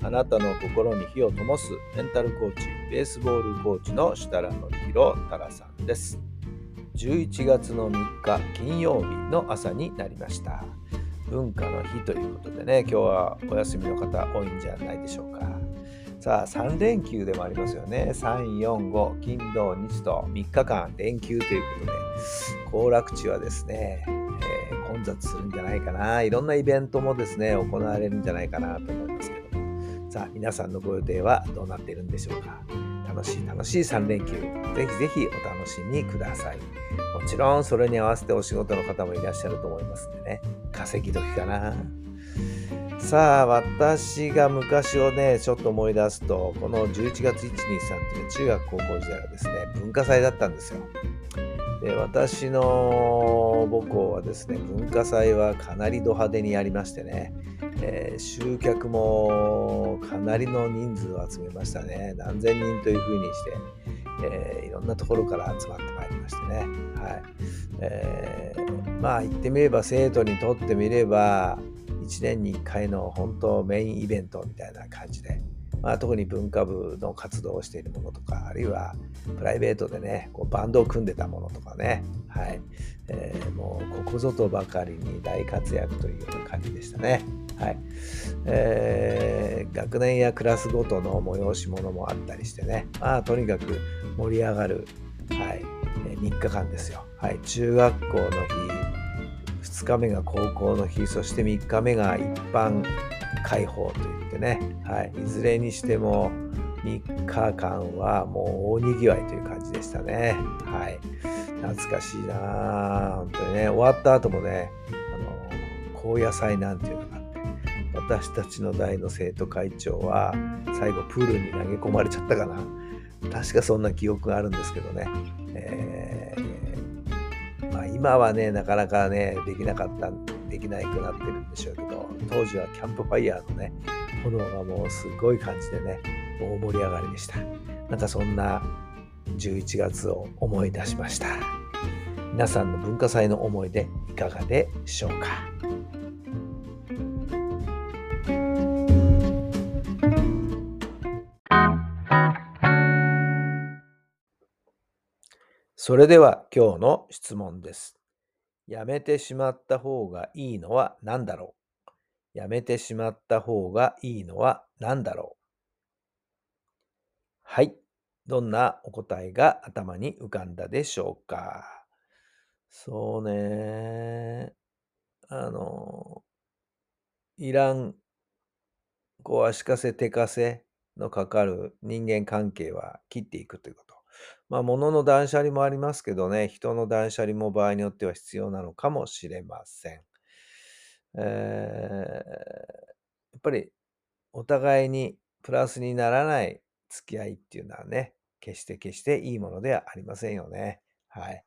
あなたの心に火を灯すメンタルコーチ、ベースボールコーチの設楽範弘太良さんです。11月の3日金曜日の朝になりました。文化の日ということでね、今日はお休みの方多いんじゃないでしょうか。さあ、3連休でもありますよね。3、4、5、金、土、日と3日間連休ということで、行楽地はですね、えー混雑するんじゃないかな。いろんなイベントもですね、行われるんじゃないかなと思いますけど。さあ、皆さんのご予定はどうなっているんでしょうか？楽しい楽しい3連休、ぜひぜひお楽しみください。もちろん、それに合わせてお仕事の方もいらっしゃると思いますんでね、稼ぎ時かな。さあ、私が昔をね、ちょっと思い出すと、この11月1、2、3っていう中学高校時代はですね、文化祭だったんですよ。で私の母校はですね文化祭はかなりド派手にやりましてね、えー集客もかなりの人数を集めましたね。何千人というふうにして、えーいろんなところから集まってまいりましてね。はい、えーまあ言ってみれば生徒にとってみれば1年に1回の本当メインイベントみたいな感じでまあ、特に文化部の活動をしているものとか、あるいはプライベートでね、こうバンドを組んでたものとかね、はい、えーもうここぞとばかりに大活躍というような感じでしたね。はいえー学年やクラスごとの催し物もあったりしてね、まあ、とにかく盛り上がる、はいえー3日間ですよ。はい、中学校の日、2日目が高校の日、そして3日目が一般開放といってね、はい、いずれにしても3日間はもう大にぎわいという感じでしたね。はい、懐かしいなあ本当にね、終わった後もね、あの高野菜なんていうのがあって、私たちの代の生徒会長は最後プールに投げ込まれちゃったかな。確かそんな記憶があるんですけどね。えーまあ、今はね、なかなかね、できなかった、でできなくなってるんでしょうけど、当時はキャンプファイヤーのね、炎がもうすごい感じでね、大盛り上がりでした。なんかそんな11月を思い出しました。皆さんの文化祭の思い出いかがでしょうか？それでは今日の質問です。やめてしまった方がいいのは何だろう？やめてしまった方がいいのは何だろう？はい。どんなお答えが頭に浮かんだでしょうか？そうね。あの、いらん、こう足かせ手かせのかかる人間関係は切っていくということ。まあ、物の断捨離もありますけどね、人の断捨離も場合によっては必要なのかもしれません。えーやっぱりお互いにプラスにならない付き合いっていうのはね、決して決していいものではありませんよね。はい。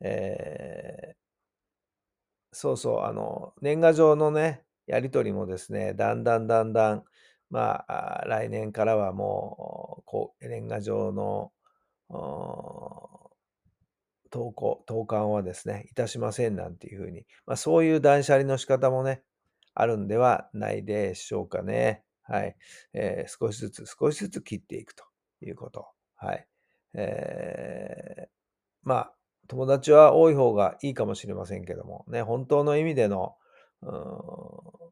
えーそうそう、あの、年賀状のね、やり取りもですね、だんだんだんだん、まあ、来年からはもう、こう、年賀状の、投稿、投函はですね、いたしませんなんていうふうに、まあ、そういう断捨離の仕方もね、あるんではないでしょうかね。はい。えー少しずつ少しずつ切っていくということ。はい。えーまあ、友達は多い方がいいかもしれませんけども、ね、本当の意味での、うん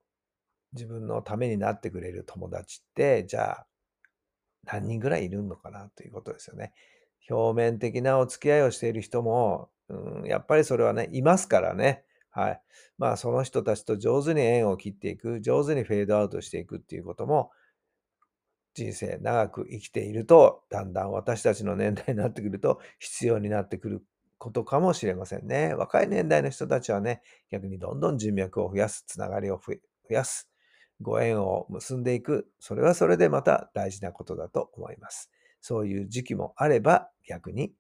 自分のためになってくれる友達って、じゃあ、何人ぐらいいるのかなということですよね。表面的なお付き合いをしている人も、うん、やっぱりそれはね、いますからね。はい。まあ、その人たちと上手に縁を切っていく、上手にフェードアウトしていくっていうことも、人生長く生きていると、だんだん私たちの年代になってくると、必要になってくることかもしれませんね。若い年代の人たちはね、逆にどんどん人脈を増やす、つながりを増え増やす、ご縁を結んでいく、それはそれでまた大事なことだと思います。そういう時期もあれば逆に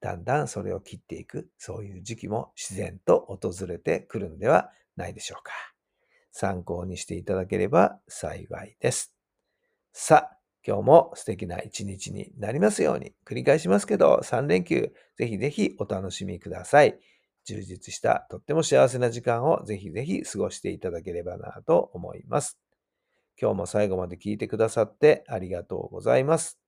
だんだんそれを切っていく、そういう時期も自然と訪れてくるんではないでしょうか。参考にしていただければ幸いです。さあ、今日も素敵な一日になりますように、繰り返しますけど、3連休、ぜひぜひお楽しみください。充実したとっても幸せな時間をぜひぜひ過ごしていただければなと思います。今日も最後まで聞いてくださってありがとうございます。